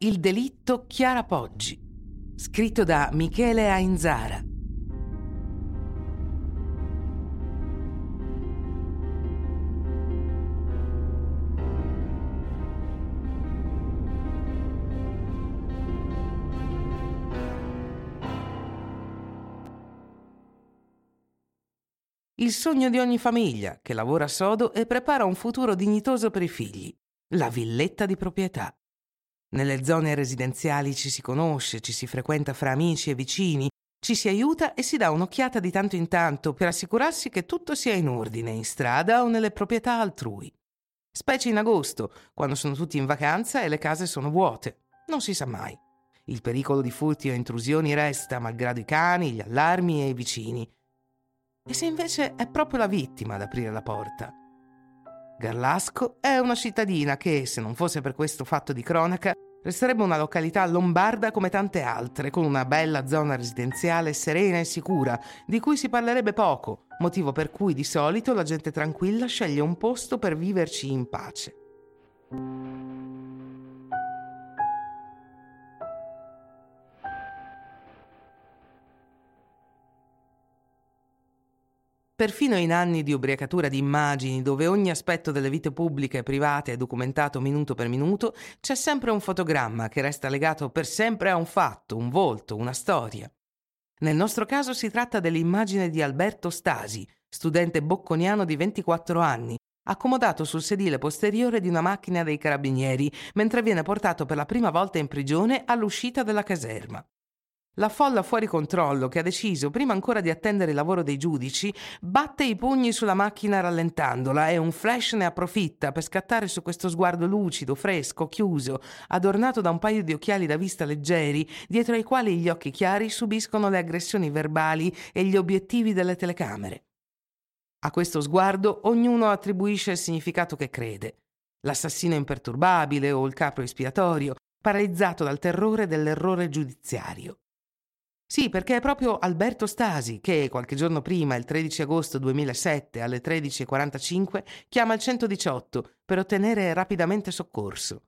Il delitto Chiara Poggi, scritto da Michele Ainzara. Il sogno di ogni famiglia che lavora sodo e prepara un futuro dignitoso per i figli, la villetta di proprietà. Nelle zone residenziali ci si conosce, ci si frequenta fra amici e vicini, ci si aiuta e si dà un'occhiata di tanto in tanto per assicurarsi che tutto sia in ordine in strada o nelle proprietà altrui. Specie in agosto, quando sono tutti in vacanza e le case sono vuote. Non si sa mai. Il pericolo di furti o intrusioni resta, malgrado i cani, gli allarmi e i vicini. E se invece è proprio la vittima ad aprire la porta? Garlasco è una cittadina che, se non fosse per questo fatto di cronaca, resterebbe una località lombarda come tante altre, con una bella zona residenziale serena e sicura, di cui si parlerebbe poco, motivo per cui di solito la gente tranquilla sceglie un posto per viverci in pace. Perfino in anni di ubriacatura di immagini, dove ogni aspetto delle vite pubbliche e private è documentato minuto per minuto, c'è sempre un fotogramma che resta legato per sempre a un fatto, un volto, una storia. Nel nostro caso si tratta dell'immagine di Alberto Stasi, studente bocconiano di 24 anni, accomodato sul sedile posteriore di una macchina dei carabinieri, mentre viene portato per la prima volta in prigione all'uscita della caserma. La folla fuori controllo, che ha deciso, prima ancora di attendere il lavoro dei giudici, batte i pugni sulla macchina rallentandola e un flash ne approfitta per scattare su questo sguardo lucido, fresco, chiuso, adornato da un paio di occhiali da vista leggeri, dietro ai quali gli occhi chiari subiscono le aggressioni verbali e gli obiettivi delle telecamere. A questo sguardo ognuno attribuisce il significato che crede. L'assassino imperturbabile o il capo espiatorio, paralizzato dal terrore dell'errore giudiziario. Sì, perché è proprio Alberto Stasi che qualche giorno prima, il 13 agosto 2007 alle 13.45, chiama il 118 per ottenere rapidamente soccorso.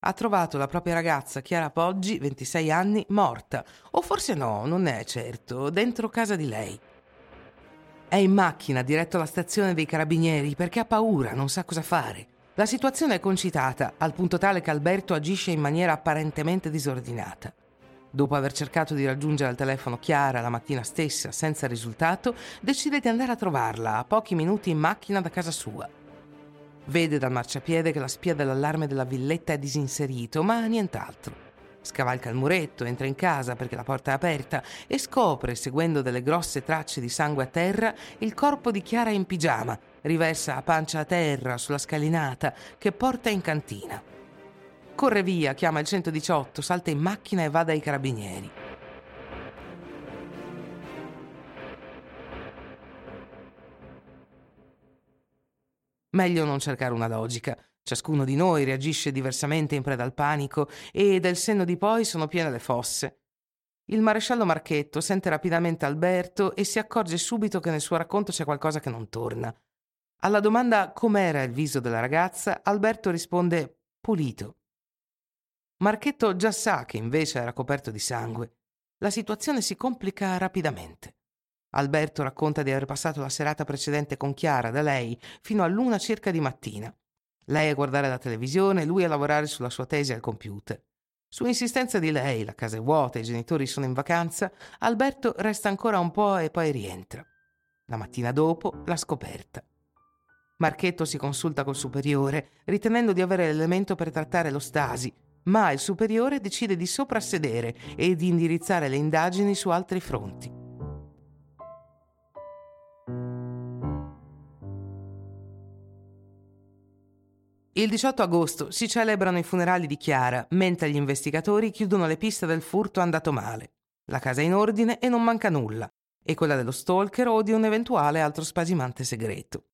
Ha trovato la propria ragazza Chiara Poggi, 26 anni, morta, o forse no, non è certo, dentro casa di lei. È in macchina diretto alla stazione dei carabinieri perché ha paura, non sa cosa fare. La situazione è concitata, al punto tale che Alberto agisce in maniera apparentemente disordinata. Dopo aver cercato di raggiungere al telefono Chiara la mattina stessa senza risultato, decide di andare a trovarla a pochi minuti in macchina da casa sua. Vede dal marciapiede che la spia dell'allarme della villetta è disinserito, ma nient'altro. Scavalca il muretto, entra in casa perché la porta è aperta e scopre, seguendo delle grosse tracce di sangue a terra, il corpo di Chiara in pigiama, riversa a pancia a terra sulla scalinata che porta in cantina. Corre via, chiama il 118, salta in macchina e va dai carabinieri. Meglio non cercare una logica. Ciascuno di noi reagisce diversamente in preda al panico e del senno di poi sono piene le fosse. Il maresciallo Marchetto sente rapidamente Alberto e si accorge subito che nel suo racconto c'è qualcosa che non torna. Alla domanda com'era il viso della ragazza, Alberto risponde pulito. Marchetto già sa che invece era coperto di sangue. La situazione si complica rapidamente. Alberto racconta di aver passato la serata precedente con Chiara da lei fino all'una circa di mattina. Lei a guardare la televisione lui a lavorare sulla sua tesi al computer. Su insistenza di lei, la casa è vuota, i genitori sono in vacanza, Alberto resta ancora un po' e poi rientra. La mattina dopo l'ha scoperta. Marchetto si consulta col superiore, ritenendo di avere l'elemento per trattare lo stasi, ma il superiore decide di soprassedere e di indirizzare le indagini su altri fronti. Il 18 agosto si celebrano i funerali di Chiara, mentre gli investigatori chiudono le piste del furto andato male. La casa è in ordine e non manca nulla, e quella dello stalker o di un eventuale altro spasimante segreto.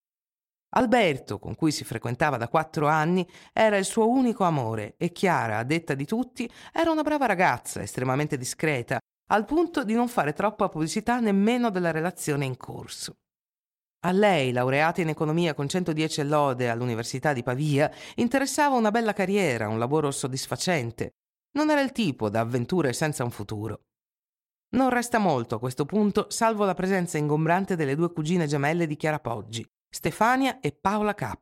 Alberto, con cui si frequentava da quattro anni, era il suo unico amore e Chiara, a detta di tutti, era una brava ragazza, estremamente discreta, al punto di non fare troppa pubblicità nemmeno della relazione in corso. A lei, laureata in economia con 110 lode all'Università di Pavia, interessava una bella carriera, un lavoro soddisfacente. Non era il tipo da avventure senza un futuro. Non resta molto a questo punto, salvo la presenza ingombrante delle due cugine gemelle di Chiara Poggi, Stefania e Paola K.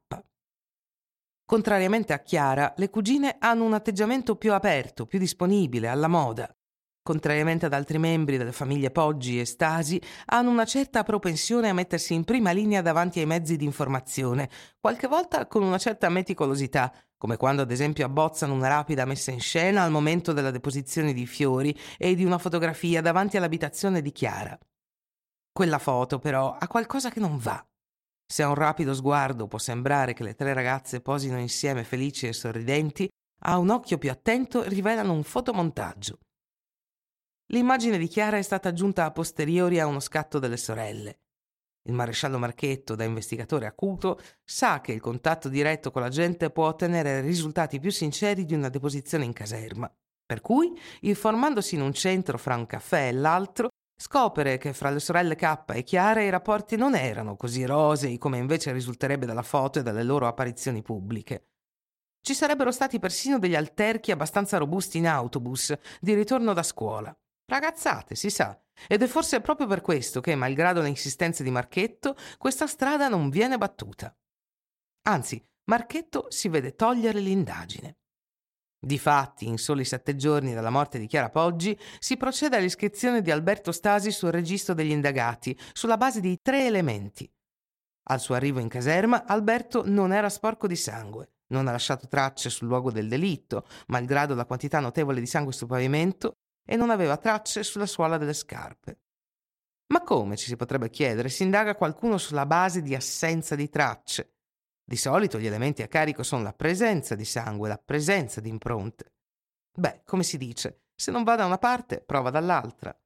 Contrariamente a Chiara, le cugine hanno un atteggiamento più aperto, più disponibile, alla moda. Contrariamente ad altri membri delle famiglie Poggi e Stasi, hanno una certa propensione a mettersi in prima linea davanti ai mezzi di informazione, qualche volta con una certa meticolosità, come quando ad esempio abbozzano una rapida messa in scena al momento della deposizione di fiori e di una fotografia davanti all'abitazione di Chiara. Quella foto, però, ha qualcosa che non va. Se a un rapido sguardo può sembrare che le tre ragazze posino insieme felici e sorridenti, a un occhio più attento rivelano un fotomontaggio. L'immagine di Chiara è stata aggiunta a posteriori a uno scatto delle sorelle. Il maresciallo Marchetto, da investigatore acuto, sa che il contatto diretto con la gente può ottenere risultati più sinceri di una deposizione in caserma. Per cui, informandosi in un centro fra un caffè e l'altro, Scopre che fra le sorelle K e Chiara i rapporti non erano così rosei come invece risulterebbe dalla foto e dalle loro apparizioni pubbliche. Ci sarebbero stati persino degli alterchi abbastanza robusti in autobus, di ritorno da scuola. Ragazzate, si sa. Ed è forse proprio per questo che, malgrado le insistenze di Marchetto, questa strada non viene battuta. Anzi, Marchetto si vede togliere l'indagine. Difatti, in soli sette giorni dalla morte di Chiara Poggi, si procede all'iscrizione di Alberto Stasi sul registro degli indagati, sulla base di tre elementi. Al suo arrivo in caserma, Alberto non era sporco di sangue, non ha lasciato tracce sul luogo del delitto, malgrado la quantità notevole di sangue sul pavimento, e non aveva tracce sulla suola delle scarpe. Ma come, ci si potrebbe chiedere, si indaga qualcuno sulla base di assenza di tracce? Di solito gli elementi a carico sono la presenza di sangue, la presenza di impronte. Beh, come si dice, se non va da una parte, prova dall'altra.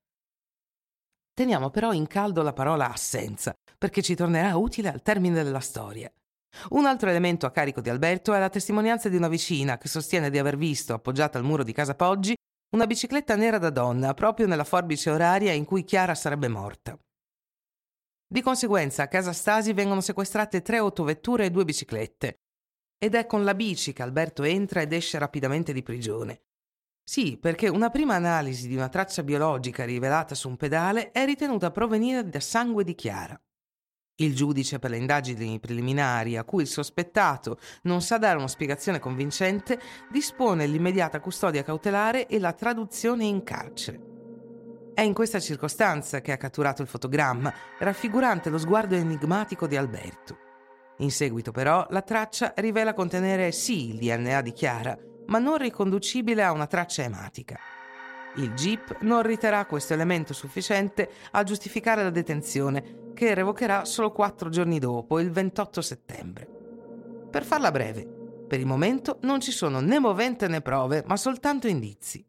Teniamo però in caldo la parola assenza, perché ci tornerà utile al termine della storia. Un altro elemento a carico di Alberto è la testimonianza di una vicina che sostiene di aver visto, appoggiata al muro di casa Poggi, una bicicletta nera da donna proprio nella forbice oraria in cui Chiara sarebbe morta. Di conseguenza a casa Stasi vengono sequestrate tre autovetture e due biciclette. Ed è con la bici che Alberto entra ed esce rapidamente di prigione. Sì, perché una prima analisi di una traccia biologica rivelata su un pedale è ritenuta provenire da sangue di Chiara. Il giudice per le indagini preliminari, a cui il sospettato non sa dare una spiegazione convincente, dispone l'immediata custodia cautelare e la traduzione in carcere. È in questa circostanza che ha catturato il fotogramma, raffigurante lo sguardo enigmatico di Alberto. In seguito però la traccia rivela contenere sì il DNA di Chiara, ma non riconducibile a una traccia ematica. Il GIP non riterrà questo elemento sufficiente a giustificare la detenzione, che revocherà solo quattro giorni dopo, il 28 settembre. Per farla breve, per il momento non ci sono né movente né prove, ma soltanto indizi.